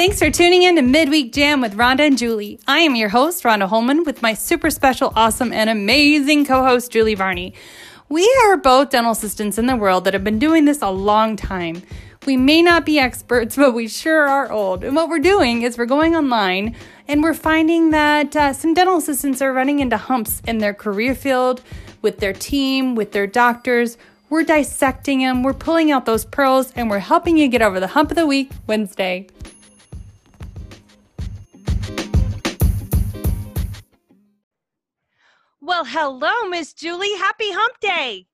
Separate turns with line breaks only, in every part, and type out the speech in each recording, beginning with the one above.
Thanks for tuning in to Midweek Jam with Rhonda and Julie. I am your host, Rhonda Holman, with my super special, awesome, and amazing co host, Julie Varney. We are both dental assistants in the world that have been doing this a long time. We may not be experts, but we sure are old. And what we're doing is we're going online and we're finding that uh, some dental assistants are running into humps in their career field, with their team, with their doctors. We're dissecting them, we're pulling out those pearls, and we're helping you get over the hump of the week Wednesday. Well, hello, Miss Julie. Happy hump day.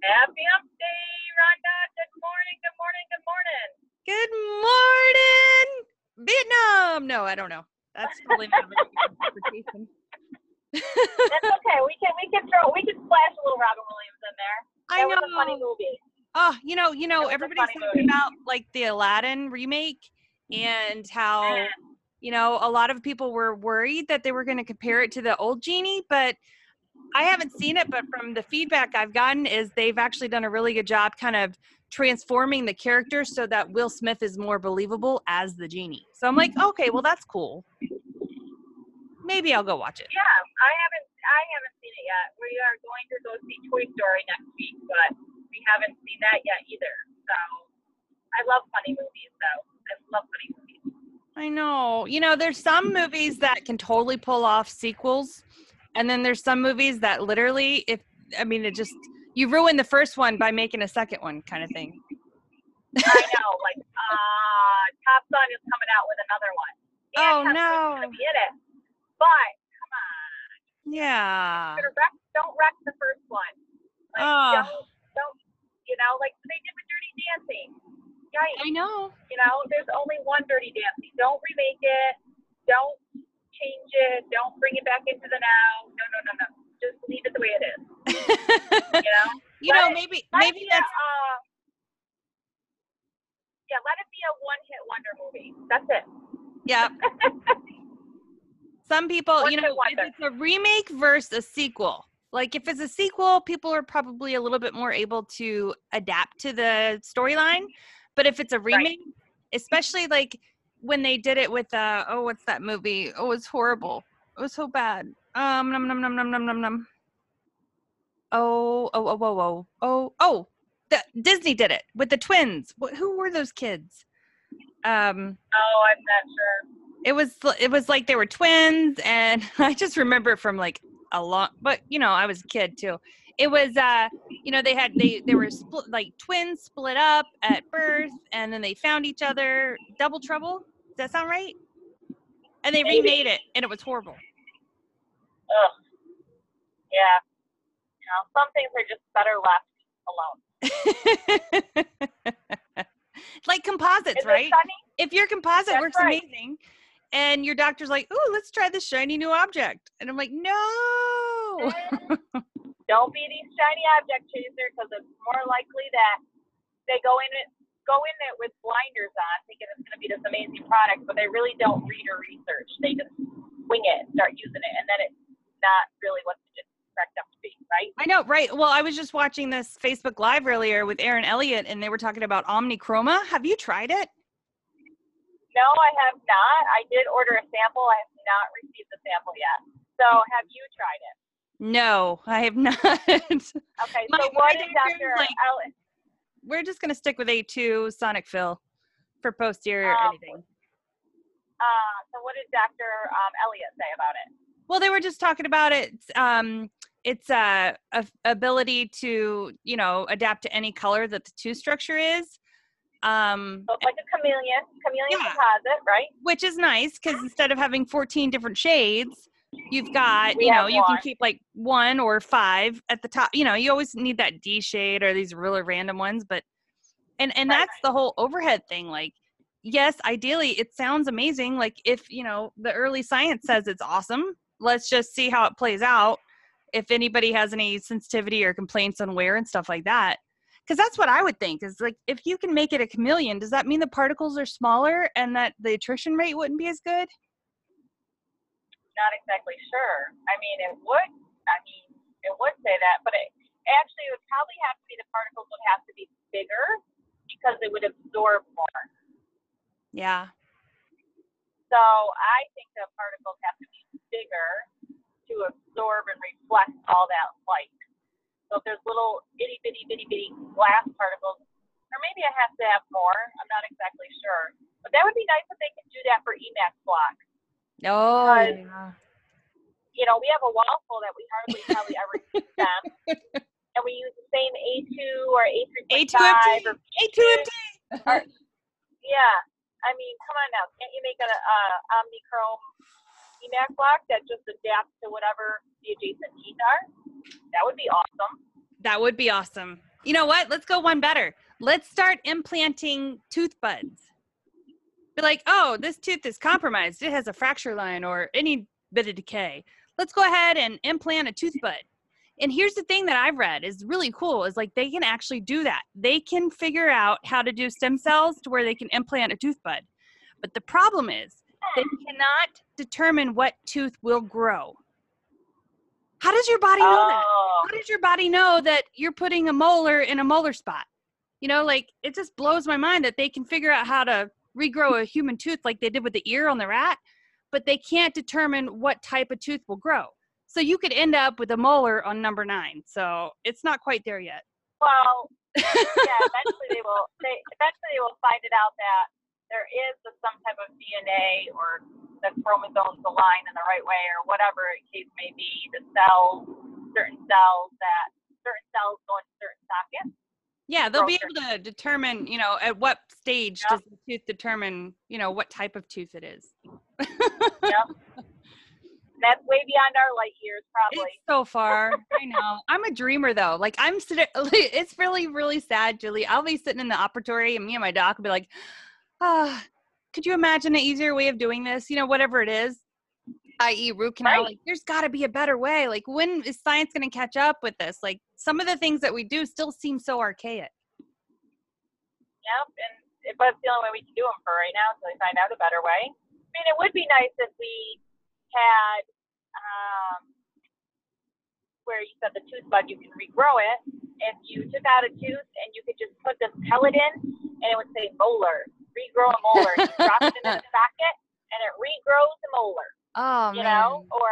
Happy hump day, Rhonda. Good morning, good morning, good morning.
Good morning, Vietnam. No, I don't know. That's probably not interpretation.
That's okay. We can we can throw we can splash a little Robin Williams in there.
I
That was a funny movie.
Oh, you know, you know, everybody's talking
movie.
about like the Aladdin remake and how you know a lot of people were worried that they were going to compare it to the old genie, but I haven't seen it. But from the feedback I've gotten, is they've actually done a really good job, kind of transforming the character so that Will Smith is more believable as the genie. So I'm like, okay, well that's cool. Maybe I'll go watch it.
Yeah, I haven't I haven't seen it yet. We are going to go see Toy Story next week, but we haven't seen that yet either. So I love funny movies though. I love funny movies.
I know. You know, there's some movies that can totally pull off sequels, and then there's some movies that literally, if I mean, it just you ruin the first one by making a second one, kind of thing.
I know, like uh Top Gun is coming out with another one. And
Oh,
is
no.
gonna be in it. But come on.
Yeah.
Wreck, don't wreck the first one. Like
Oh.
don't don't you know, like they did with Dirty Dancing. Yikes.
I know.
You know, there's only one Dirty Dancing. Don't remake it. Don't change it. Don't bring it back into the now. No, no, no, no. Just leave it the way it is. You know.
you
Let
know,
it-
maybe maybe
a,
that's
uh, yeah. Let it be a one-hit wonder movie. That's it.
yeah. Some people, you
One-hit
know, if it's a remake versus a sequel. Like if it's a sequel, people are probably a little bit more able to adapt to the storyline. But if it's a
Right.
remake, especially like when they did it with uh oh what's that movie? Oh it's horrible. It was so bad. Um num num num num num num num. Oh oh oh oh oh oh oh the, Disney did it with the twins. What, who were those kids? Um
Oh, I'm not sure.
it was it was like they were twins and i just remember from like a long but you know i was a kid too it was uh you know they had they they were split like twins split up at birth and then they found each other double trouble does that sound right and they
Maybe.
remade it and it was horrible
Ugh. Yeah. You know, some things are just better left alone.
like composites
Is
right if your composite
That's
works
right.
amazing and your doctor's like oh let's try this shiny new object and i'm like no
Don't be these shiny object chasers because it's more likely that they go in it go in it with blinders on, thinking it's going to be this amazing product, but they really don't read or research. They just wing it, start using it, and then it's not really what it's cracked up to be, right?
I know, right? Well, I was just watching this Facebook Live earlier with Erin Elliott, and they were talking about Omnichroma. Have you tried it?
No, I have not. I did order a sample. I have not received the sample yet. So, have you tried it?
No, I have not.
Okay. So,
my
what is
doctor like- we're just gonna stick with A2 Sonic Fill for posterior
Um,
anything.
Uh, so, what did Dr. Um, Elliott say about it?
Well, they were just talking about it. Um, it's uh, a ability to you know adapt to any color that the tooth structure is. Um,
So, like a chameleon, chameleon
Yeah.
composite, right?
which is nice because instead of having 14 different shades you've got
We
you know you can keep like one or five at the top you know you always need that d shade or these really random ones but and and
Right.
that's the whole overhead thing like yes ideally it sounds amazing like if you know the early science says it's awesome let's just see how it plays out. If anybody has any sensitivity or complaints on wear and stuff like that. Because that's what I would think is like if you can make it a chameleon, does that mean the particles are smaller and that the attrition rate wouldn't be as good?
Not exactly sure. I mean, it would. I mean, it would say that, but it actually it would probably have to be the particles would have to be bigger because it would absorb more.
Yeah.
So I think the particles have to be bigger to absorb and reflect all that light. So if there's little itty bitty bitty bitty glass particles, or maybe it has to have more. I'm not exactly sure. But that would be nice if they could do that for Emax blocks.
Oh.
Because-
yeah.
You know, we have a waffle that we hardly probably ever use them. And we use the same A2 or A3.5
A2MT.
or
A2MT.
Yeah, I mean, come on now. Can't you make a uh, omnichrome EMAC block that just adapts to whatever the adjacent teeth are? That would be awesome.
That would be awesome. You know what? Let's go one better. Let's start implanting tooth buds. Be like, oh, this tooth is compromised. It has a fracture line or any bit of decay. Let's go ahead and implant a tooth bud. And here's the thing that I've read is really cool is like they can actually do that. They can figure out how to do stem cells to where they can implant a tooth bud. But the problem is they cannot determine what tooth will grow. How does your body know that?
Oh,
how does your body know that you're putting a molar in a molar spot? You know, like it just blows my mind that they can figure out how to regrow a human tooth like they did with the ear on the rat, but they can't determine what type of tooth will grow. So you could end up with a molar on number nine. So it's not quite there yet.
well, yeah. Eventually they will. They eventually they will find it out that there is a, some type of DNA or the chromosomes align in the right way or whatever the case may be. The cells, certain cells that certain cells go into certain sockets.
Yeah, they'll be able to determine, you know, at what stage does the tooth determine, you know, what type of tooth it is.
Yeah, that's way beyond our light years, probably.
It's so far. I know. I'm a dreamer though. Like I'm sitting. It's really, really sad, Julie. I'll be sitting in the operatory, and me and my doc will be like, "Ah, could you imagine an easier way of doing this? You know, whatever it is, i.e., root canal.
Right.
Like, there's got to be a better way. Like, when is science going to catch up with this? Like, some of the things that we do still seem so archaic.
Yep, and it- but it's the only way we can do them for right now until we find out a better way. I mean, it would be nice if we had um, where you said the tooth bud, you can regrow it. If you took out a tooth and you could just put this pellet in, and it would say molar, regrow a molar. and you drop it into the socket, and it regrows a molar.
Oh
you
man.
know, or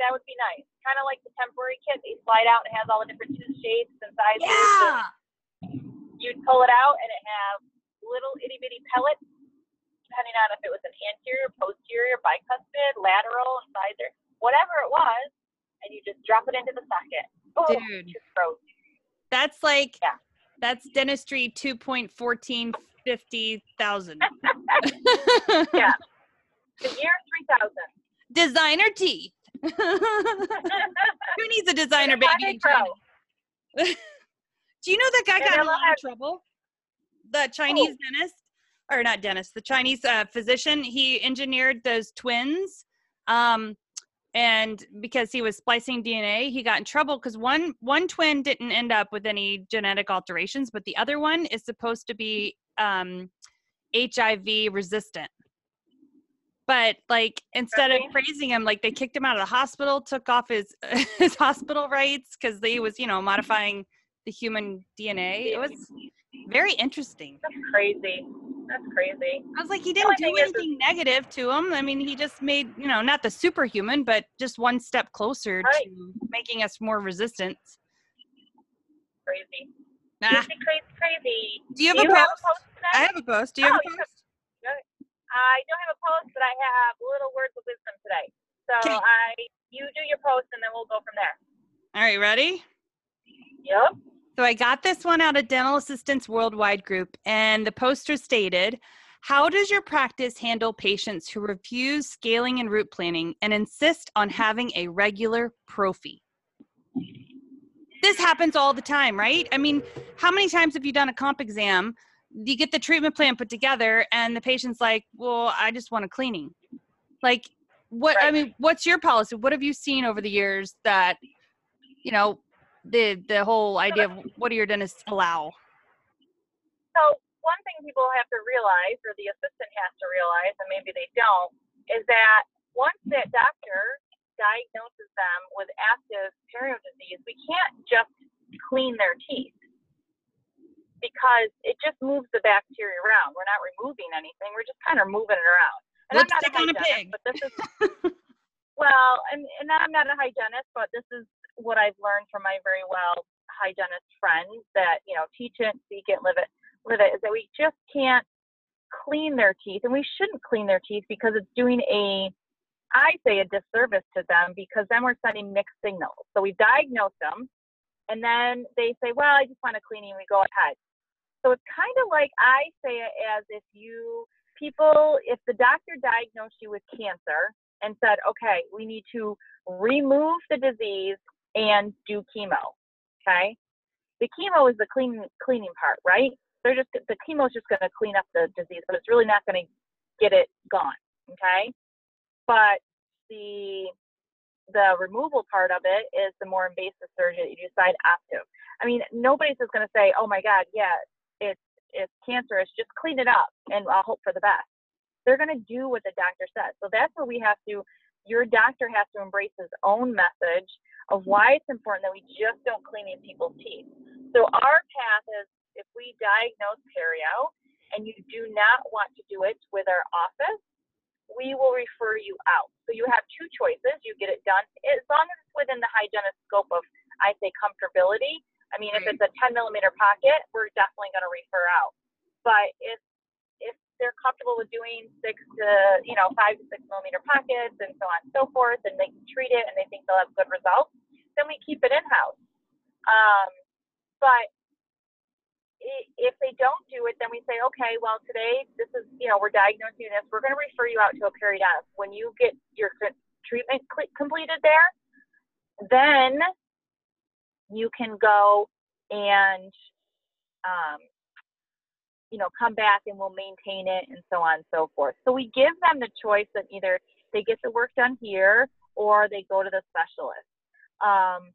that would be nice. Kind of like the temporary kit, they slide out and it has all the different shapes and sizes.
Yeah.
And you'd pull it out and it has little itty bitty pellets, depending on if it was an anterior, posterior, bicuspid, lateral, incisor, whatever it was, and you just drop it into the socket. Oh,
Dude. That's like
Yeah.
that's dentistry 2.14 50,000.
Yeah. The year 3000.
Designer teeth. Who needs a designer baby? in
Pro.
China? Do you know that guy got in a lot of trouble? The Chinese dentist, or not dentist, the Chinese uh, physician. He engineered those twins, um, and because he was splicing DNA, he got in trouble because one one twin didn't end up with any genetic alterations, but the other one is supposed to be um, HIV resistant. But like instead of praising him, like they kicked him out of the hospital, took off his his hospital rights because he was, you know, modifying the human DNA. It was very interesting.
That's crazy. That's crazy.
I was like, he didn't do
thing is-
anything negative to him. I mean, he just made, you know, not the superhuman, but just one step closer
Right.
to making us more resistant.
Crazy.
Nah.
Crazy, crazy, crazy.
Do you have
Do
a
you
post?
have a post?
I have a post. Do you have
Oh,
a
you
post?
I don't have a post, but I have little words of wisdom today. So. I, you do your post, and then we'll go from there.
All right, ready?
Yep.
So I got this one out of Dental Assistants Worldwide Group, and the poster stated, How does your practice handle patients who refuse scaling and root planing and insist on having a regular prophy? This happens all the time, right? I mean, how many times have you done a comp exam? You get the treatment plan put together, and the patient's like, Well, I just want a cleaning. Like, what I mean, what's your policy? What have you seen over the years that you know the the whole idea of what do your dentists allow?
So one thing people have to realize, or the assistant has to realize, and maybe they don't, is that once that doctor diagnoses them with active perio disease, we can't just clean their teeth because it just moves the bacteria around. We're not removing anything; we're just kind of moving it around. And
Lipstick
I'm
a
not a hygienist,
pig.
but this is well, and, and I'm not a hygienist, but this is what I've learned from my very well hygienist friends that you know teach it, speak it, live it, live it. Is that we just can't clean their teeth, and we shouldn't clean their teeth because it's doing a I say a disservice to them because then we're sending mixed signals. So we diagnose them, and then they say, "Well, I just want a cleaning." We go ahead. So it's kind of like I say it as if you people, if the doctor diagnosed you with cancer and said, "Okay, we need to remove the disease and do chemo," okay? The chemo is the clean cleaning part, right? They're just the chemo is just going to clean up the disease, but it's really not going to get it gone, okay? But the the removal part of it is the more invasive surgery that you decide optive. I mean, nobody's just going to say, "Oh my God, yeah, it's it's cancerous. Just clean it up and I'll hope for the best." They're going to do what the doctor says. So that's where we have to. Your doctor has to embrace his own message of why it's important that we just don't clean these people's teeth. So our path is if we diagnose perio and you do not want to do it with our office, we will refer you out. So you have two choices. You get it done as long as it's within the hygienist scope of, I say, comfortability. I mean, if it's a 10 millimeter pocket, we're definitely going to refer out. But if if they're comfortable with doing six to you know five to six millimeter pockets and so on and so forth, and they can treat it and they think they'll have good results, then we keep it in house. Um, but if they don't do it, then we say, okay, well, today this is, you know, we're diagnosing this. We're going to refer you out to a periodontist. When you get your treatment completed there, then you can go and, um, you know, come back and we'll maintain it and so on and so forth. So we give them the choice that either they get the work done here or they go to the specialist. Um,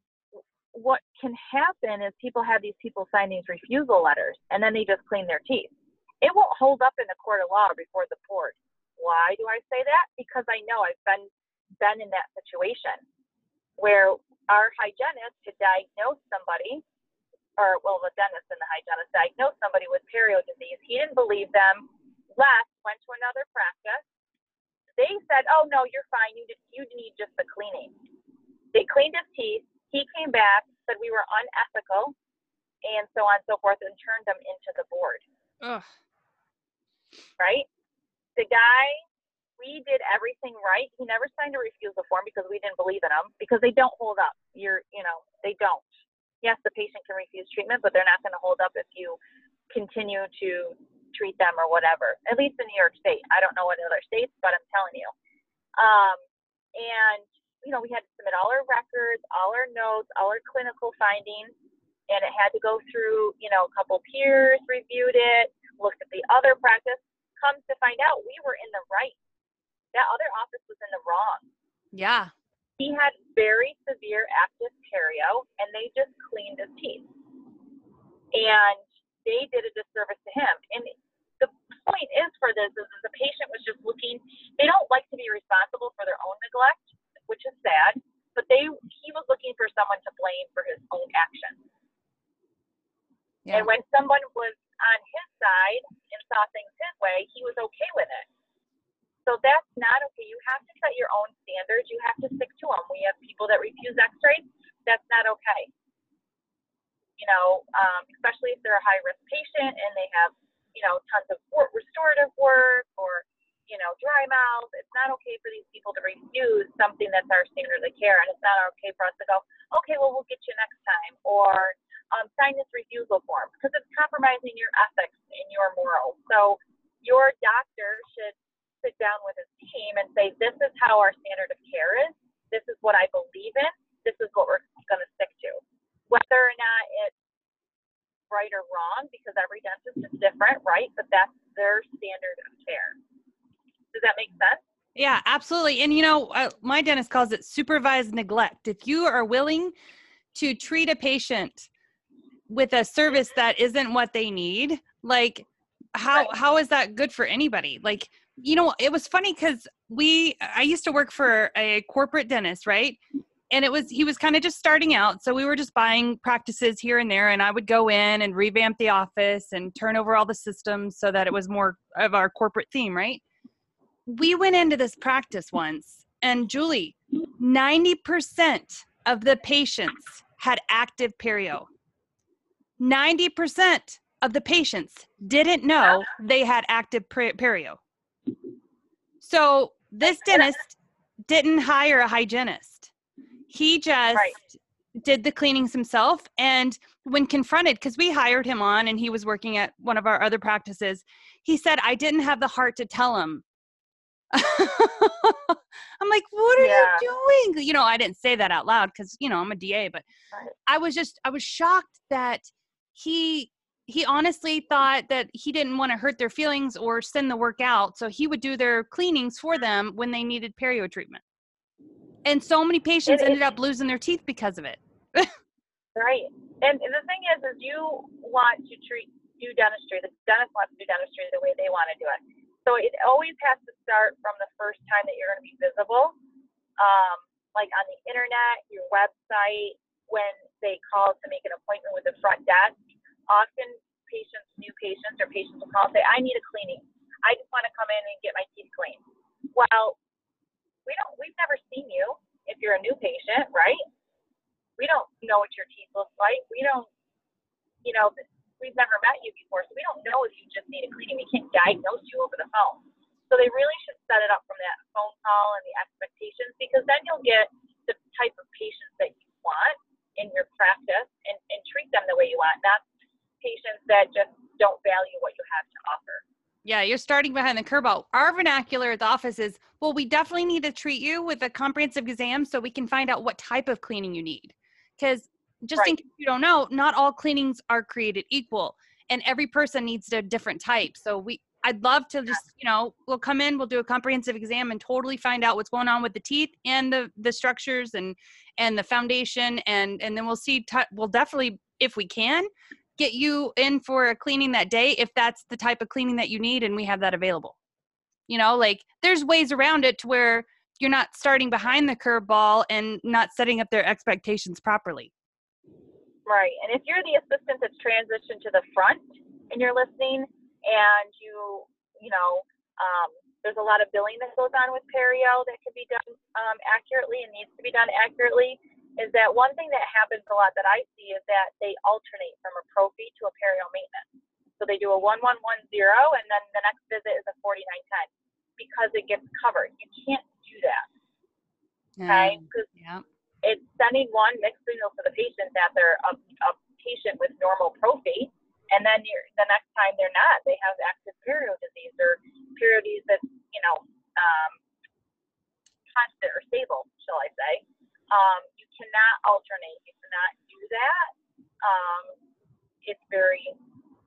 what can happen is people have these people sign these refusal letters and then they just clean their teeth. It won't hold up in the court of law before the board. Why do I say that? Because I know I've been been in that situation where our hygienist could diagnose somebody, or well, the dentist and the hygienist diagnosed somebody with perio disease. He didn't believe them, left, went to another practice. They said, "Oh no, you're fine. You just, you need just the cleaning." They cleaned his teeth. He came back, said we were unethical, and so on and so forth, and turned them into the board.
Ugh.
Right? The guy, we did everything right. He never signed a refusal form because we didn't believe in them because they don't hold up. You're, you know, they don't. Yes, the patient can refuse treatment, but they're not going to hold up if you continue to treat them or whatever. At least in New York State. I don't know what other states, but I'm telling you. Um, and you know, we had to submit all our records, all our notes, all our clinical findings, and it had to go through, you know, a couple peers reviewed it, looked at the other practice. Comes to find out, we were in the right. That other office was in the wrong.
Yeah.
He had very severe active perio, and they just cleaned his teeth. And they did a disservice to him. And the point is for this is, is the patient was just looking. They don't like to be responsible for their own neglect, which is sad. But they he was looking for someone to blame for his own actions.
Yeah.
And when someone was on his side and saw things his way, he was okay with it. So that's not okay. You have to set your own standards. You have to stick to them. We have people that refuse X-rays. That's not okay. You know, um, especially if they're a high-risk patient and they have, you know, tons of restorative work or, you know, dry mouth. It's not okay for these people to refuse something that's our standard of care, and it's not okay for us to go, okay, well, we'll get you next time, or um, sign this refusal form because it's compromising your ethics and your morals. So your doctor should sit down with his team and say, this is how our standard of care is. This is what I believe in. This is what we're going to stick to. Whether or not it's right or wrong, because every dentist is different, right? But that's their standard of care. Does that make sense?
Yeah, absolutely. And you know, uh, my dentist calls it supervised neglect. If you are willing to treat a patient with a service that isn't what they need, like how
Right.
how is that good for anybody? Like, you know, it was funny cuz we I used to work for a corporate dentist, right? And it was he was kind of just starting out, so we were just buying practices here and there and I would go in and revamp the office and turn over all the systems so that it was more of our corporate theme, right? we went into this practice once and Julie, 90% of the patients had active perio. 90% of the patients didn't know they had active perio. So this dentist didn't hire a hygienist. He just
Right.
did the cleanings himself and when confronted because we hired him on and he was working at one of our other practices he said i didn't have the heart to tell him I'm like, what are
Yeah.
you doing? You know, I didn't say that out loud because you know I'm a DA, but
Right.
I was just I was shocked that he he honestly thought that he didn't want to hurt their feelings or send the work out, so he would do their cleanings for them when they needed perio treatment. And so many patients
It-
ended up losing their teeth because of it.
Right. And the thing is, is you want to treat do dentistry. The dentist wants to do dentistry the way they want to do it. So it always has to start from the first time that you're going to be visible, um, like on the internet, your website, when they call to make an appointment with the front desk. Often patients, new patients, or patients will call and say, "I need a cleaning. I just want to come in and get my teeth cleaned." Well, we don't. We've never seen you if you're a new patient, right? we don't know what your teeth look like. We don't, you know, we've never met you before, so we don't know if you just need a cleaning. We can't diagnose you over the phone. So they really should set it up from that phone call and the expectations because then you'll get the type of patients that you want in your practice and, and treat them the way you want, not patients that just don't value what you have to offer.
Yeah, you're starting behind the curve. Our vernacular at the office is, well, we definitely need to treat you with a comprehensive exam so we can find out what type of cleaning you need. Because just in case you don't know, not all cleanings are created equal, and every person needs a different type. So we, I'd love to just, you know, we'll come in, we'll do a comprehensive exam, and totally find out what's going on with the teeth and the the structures and and the foundation, and and then we'll see. T- we'll definitely, if we can, get you in for a cleaning that day if that's the type of cleaning that you need and we have that available. You know, like there's ways around it to where you're not starting behind the curveball and not setting up their expectations properly.
Right. And if you're the assistant that's transitioned to the front and you're listening and you, you know, um, there's a lot of billing that goes on with perio that can be done um, accurately and needs to be done accurately, is that one thing that happens a lot that I see is that they alternate from a prophy to a perio maintenance. So they do a 1110 and then the next visit is a 4910 because it gets covered. You can't do that, okay? Because
yeah.
it's sending one mixed signal to the patient that they're a, a patient with normal prophy, and then you're, the next time they're not, they have active perio disease or perio disease that's you know um, constant or stable, shall I say? Um, cannot alternate. You cannot do that. Um, it's very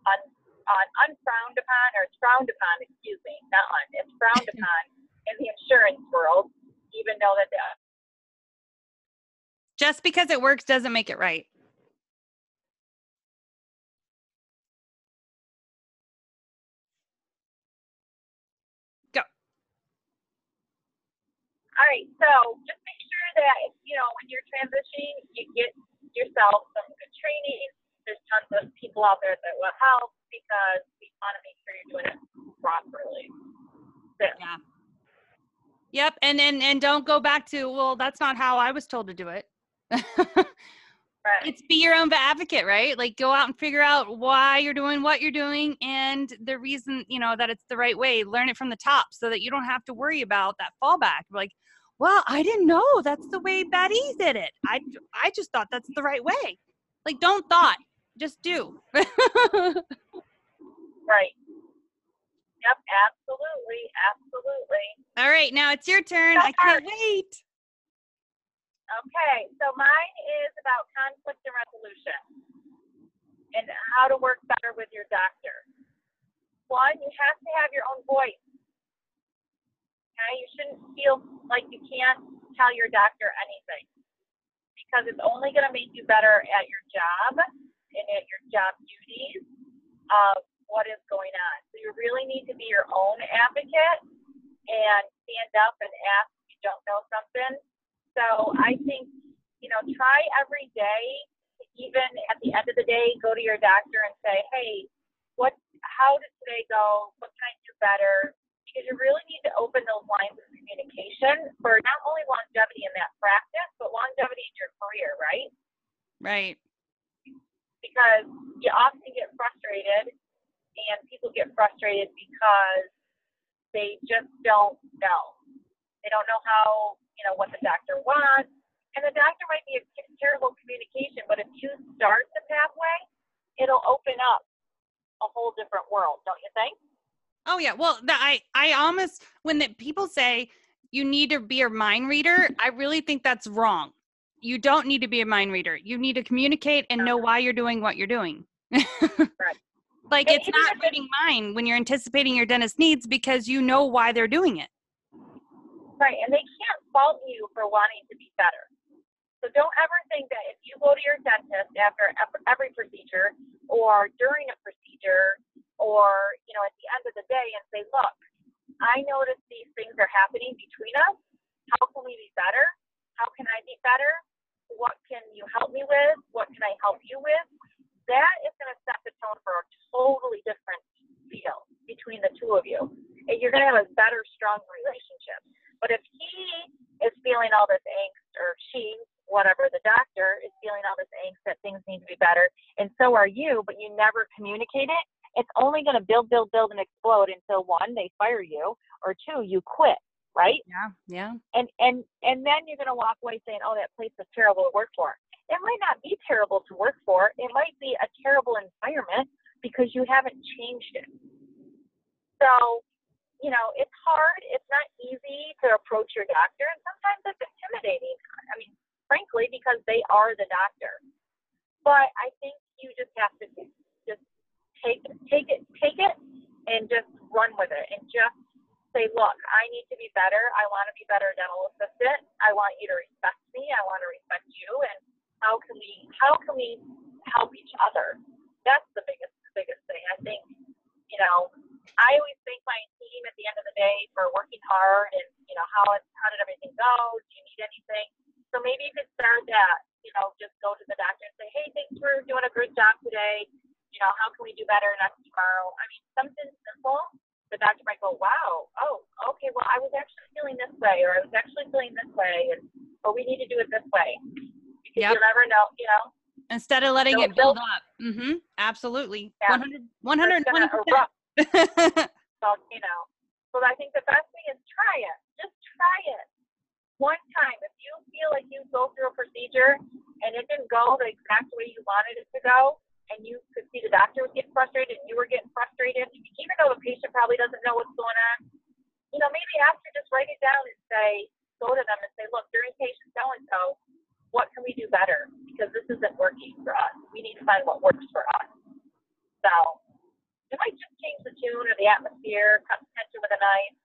un, un, unfrowned upon, or it's frowned upon. Excuse me, not un. It's frowned upon in the insurance world, even though that the
Just because it works doesn't make it right. Go.
All right, so just that you know when you're transitioning, you get yourself some good training. There's tons of people out there that will help because we want to make sure you're doing it properly. So,
Yeah. Yep. And and and don't go back to, well, that's not how I was told to do it.
right.
it's be your own advocate, right? Like go out and figure out why you're doing what you're doing and the reason, you know, that it's the right way. Learn it from the top so that you don't have to worry about that fallback. Like, well, I didn't know that's the way E did it. I I just thought that's the right way. Like don't thought, just do.
Right. Yep, absolutely, absolutely.
All right, now it's your turn. I can't wait.
Okay, so mine is about conflict and resolution and how to work better with your doctor. One, you have to have your own voice. Okay, you shouldn't feel like you can't tell your doctor anything because it's only going to make you better at your job and at your job duties of what is going on. So you really need to be your own advocate and stand up and ask if you don't know something. So I think, you know, try every day, even at the end of the day, go to your doctor and say, hey, what, how did today go? What can I do better? Because you really need to open those lines of communication for not only longevity in that practice, but longevity in your career, right?
Right.
Because you often get frustrated and people get frustrated because they just don't know. They don't know how, you know, what the doctor wants. And the doctor might be a terrible communication, but if you start the pathway, it'll open up a whole different world, don't you think?
Oh yeah. Well, the, I I almost when the people say you need to be a mind reader, I really think that's wrong. You don't need to be a mind reader. You need to communicate and know why you're doing what you're doing.
Right.
like
And
it's not reading mind when you're anticipating your dentist needs because you know why they're doing it.
Right, and they can't fault you for wanting to be better. So don't ever think that if you go to your dentist after every procedure or during a procedure or, you know, at the end of the day and say, look, I notice these things are happening between us. How can we be better? How can I be better? What can you help me with? What can I help you with? That is going to set the tone for a totally different feel between the two of you. And you're going to have a better, stronger relationship. But if he is feeling all this angst, or she, whatever, the doctor is feeling all this angst that things need to be better, and so are you, but you never communicate it, it's only going to build, build, build, and explode until one, they fire you, or two, you quit, right?
Yeah. Yeah.
And and and then you're going to walk away saying, "Oh, that place was terrible to work for." It might not be terrible to work for. It might be a terrible environment because you haven't changed it. So, you know, it's hard. It's not easy to approach your doctor, and sometimes it's intimidating. I mean, frankly, because they are the doctor. But I think you just have to just take take it take it and just run with it and just say, look, I need to be better. I want to be better dental assistant. I want you to respect me. I want to respect you. And how can we how can we help each other? That's the biggest biggest thing. I think, you know, I always thank my team at the end of the day for working hard and, you know, how how did everything go? Do you need anything? So maybe you could start that, you know, just go to the doctor and say, Hey, thanks for doing a great job today. You know, how can we do better next tomorrow? I mean, something simple the doctor might go, wow, oh, okay, well, I was actually feeling this way, or I was actually feeling this way, and or we need to do it this way. Because
Yep.
you'll never know, you know.
Instead of letting
They'll-
it build up. Mm-hmm. Absolutely.
Yeah.
100,
it's gonna
120%.
erupt, volcano. So I think the best thing is try it. Just try it. One time. If you feel like you go through a procedure and it didn't go the exact way you wanted it to go, and you could see the doctor was getting frustrated and you were getting frustrated, even though the patient probably doesn't know what's going on, you know, maybe after just write it down and say, go to them and say, look, during patient so and so, what can we do better? Because this isn't working for us. We need to find what works for us. So it might just change the tune or the atmosphere, cut the tension with a knife,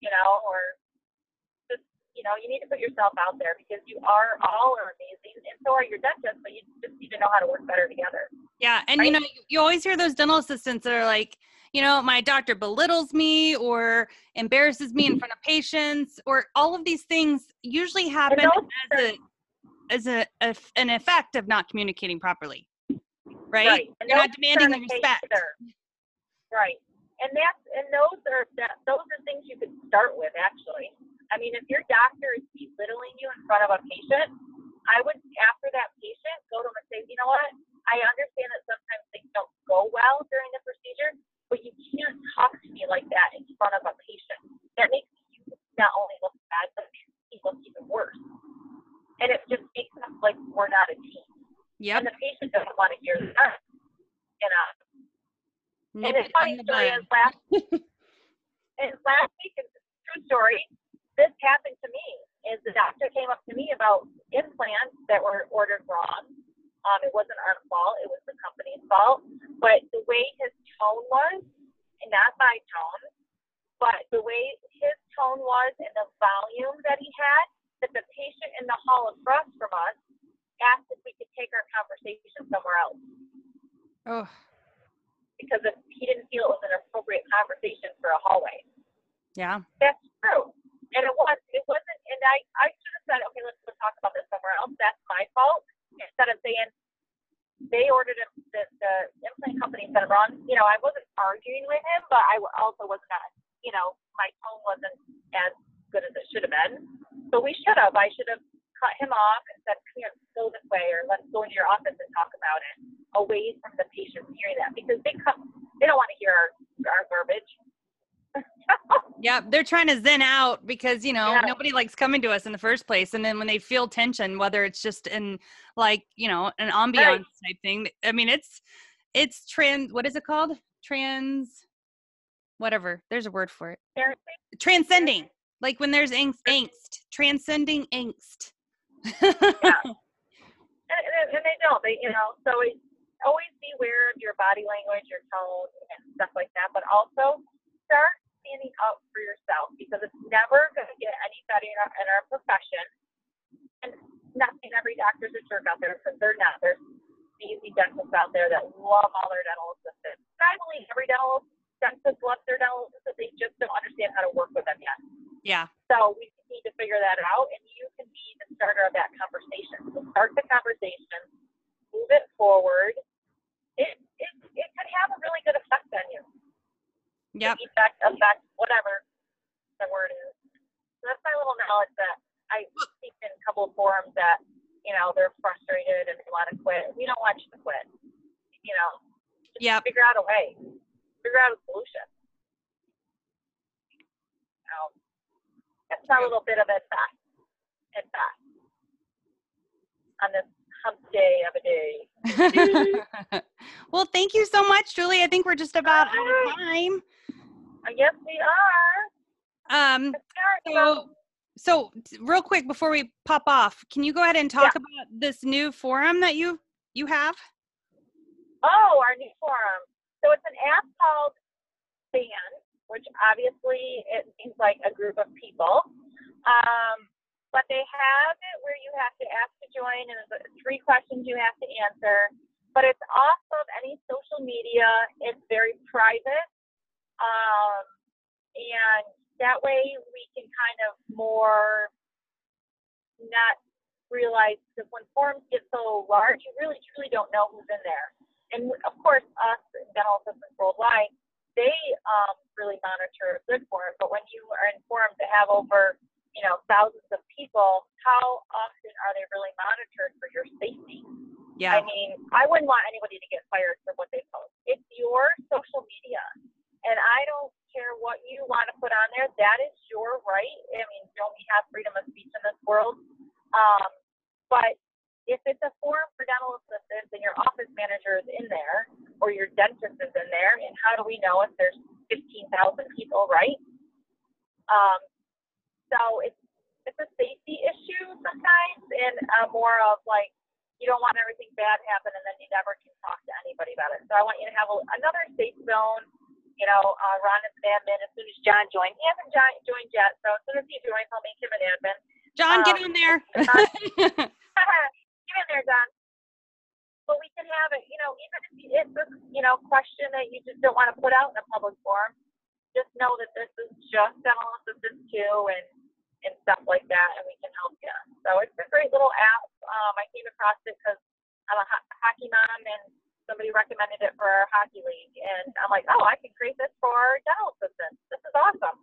you know, or you know, you need to put yourself out there because you are all are amazing and so are your dentists, but you just need to know how to work better together.
Yeah, and you know, you- always hear those dental assistants that are like, you know, my doctor belittles me or embarrasses me in front of patients, or all of these things usually happen as a as a an effect of not communicating properly, right?
And
You're not demanding the respect.
Right. And that's and those are that those are things you could start with actually. I mean, if your doctor is belittling you in front of a patient, I would after that patient go to them and say, you know what? I understand that sometimes things don't go well during the procedure, but you can't talk to me like that in front of a patient. That makes you not only look bad, but it makes me look even worse. And it just makes us like we're not a team.
Yeah.
And the patient doesn't want to hear that. You know.
Nip
And uh,
the
funny
in
story is last is last week it's a true story. This happened to me. Is the doctor came up to me about implants that were ordered wrong. Um, it wasn't our fault; it was the company's fault. But the way his tone was, and not my tone, but the way his tone was and the volume that he had, that the patient in the hall across from us asked if we could take our conversation somewhere else
Oh,
because if he didn't feel it was an appropriate conversation for a hallway.
yeah.
That's true. And it was. It wasn't. And I, I should have said, okay, let's go talk about this somewhere else. That's my fault. Instead of saying they ordered it, the, the implant company said it wrong. You know, I wasn't arguing with him, but I also was not. You know, my tone wasn't as good as it should have been. So we should have. I should have cut him off and said, come here, go this way, or let's go into your office and talk about it, away from the patients hearing that because they come, they don't want to hear our, our garbage.
Yeah, they're trying to zen out because you know
Yeah.
nobody likes coming to us in the first place, and then when they feel tension, whether it's just in like you know an ambiance type thing. I mean, it's it's trans. What is it called? Trans. Whatever. There's a word for it. Transcending. Like when there's angst, angst. Transcending angst.
and, and, and they don't. They, you know, so it, always be aware of your body language, your tone, and stuff like that. But also start standing up for yourself because it's never going to get any better in our, in our profession. And not saying every doctor's a jerk out there because they're not. There's easy dentists out there that love all their dental assistants. And I believe every dental dentist loves their dental assistant. They just don't understand how to work with them yet.
Yeah.
So we need to figure that out, and you can be the starter of that conversation. So start the conversation, move it forward. It it, it could have a really good effect on you.
Yep.
Effect, effect, whatever the word is. So that's my little knowledge that I see in a couple of forums that you know they're frustrated and they want to quit. We don't want you to quit. You know, just
Yep.
figure out a way, figure out a solution. So that's a little bit of advice, advice on this hump day of a day.
well, thank you so much, Julie. I think we're just about out of time.
I guess we are.
Um, so, so real quick before we pop off, can you go ahead and talk about this new forum that you you have?
Oh, our new forum. So it's an app called Band, which obviously it means like a group of people. Um, but they have it where you have to ask to join, and there's three questions you have to answer. But it's off of any social media. It's very private, um, and that way we can kind of more not realize because when forums get so large, you really truly don't know who's in there. And of course, us dental assistants worldwide, they um, really monitor a good forum. But when you are in forums that have over, you know, thousands of people, how often are they really monitored for your safety?
Yeah.
I mean, I wouldn't want anybody to get fired for what they post. It's your social media. And I don't care what you want to put on there. That is your right. I mean, don't we have freedom of speech in this world? Um, but if it's a forum for dental assistants and your office manager is in there or your dentist is in there, and how do we know if there's 15,000 people, right? Um, so it's it's a safety issue sometimes, and uh, more of like you don't want everything bad happen, and then you never can talk to anybody about it. So I want you to have a, another safe zone. You know, uh, Ron is an admin as soon as John joined. He hasn't jo- joined yet, so as soon as he joins, I'll make him an admin.
John, get
um,
in there.
Get in there, John. But we can have it, you know, even if it's a, you know, question that you just don't want to put out in a public forum, just know that this is just dental assistance too and, and stuff like that, and we can help you. So it's a great little app. Um, I came across it because I'm a ho- hockey mom and somebody recommended it for our hockey league. And I'm like, oh, I can create this for dental assistants. This is awesome.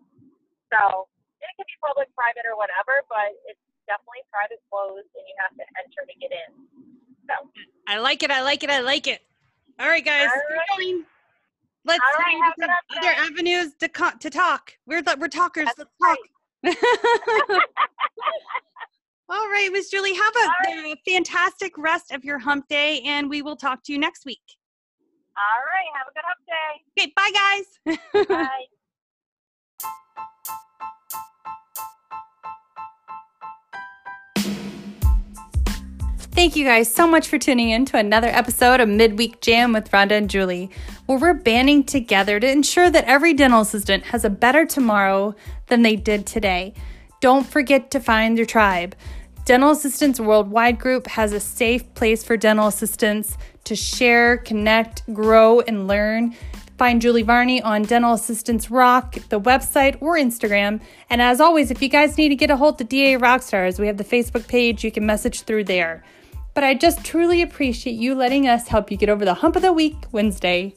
So it can be public, private, or whatever, but it's definitely private closed and you have to enter to get in. So,
I like it. I like it. I like it. All right, guys.
All
keep
right.
Let's
right, have
some other avenues to co- to talk. We're the, we're talkers.
That's
Let's talk. All right, Miss Julie. Have a,
All
a uh, fantastic rest of your hump day, and we will talk to you next week.
all right, have a good hump day.
Okay, bye, guys.
Bye.
Thank you guys so much for tuning in to another episode of Midweek Jam with Rhonda and Julie, where we're banding together to ensure that every dental assistant has a better tomorrow than they did today. Don't forget to find your tribe. Dental Assistants Worldwide Group has a safe place for dental assistants to share, connect, grow, and learn. Find Julie Varney on Dental Assistants Rock, the website, or Instagram. And as always, if you guys need to get a hold of DA Rockstars, we have the Facebook page. You can message through there. But I just truly appreciate you letting us help you get over the hump of the week Wednesday.